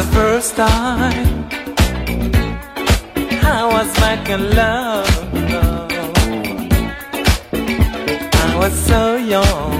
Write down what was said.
the first time I was making love. I was so young.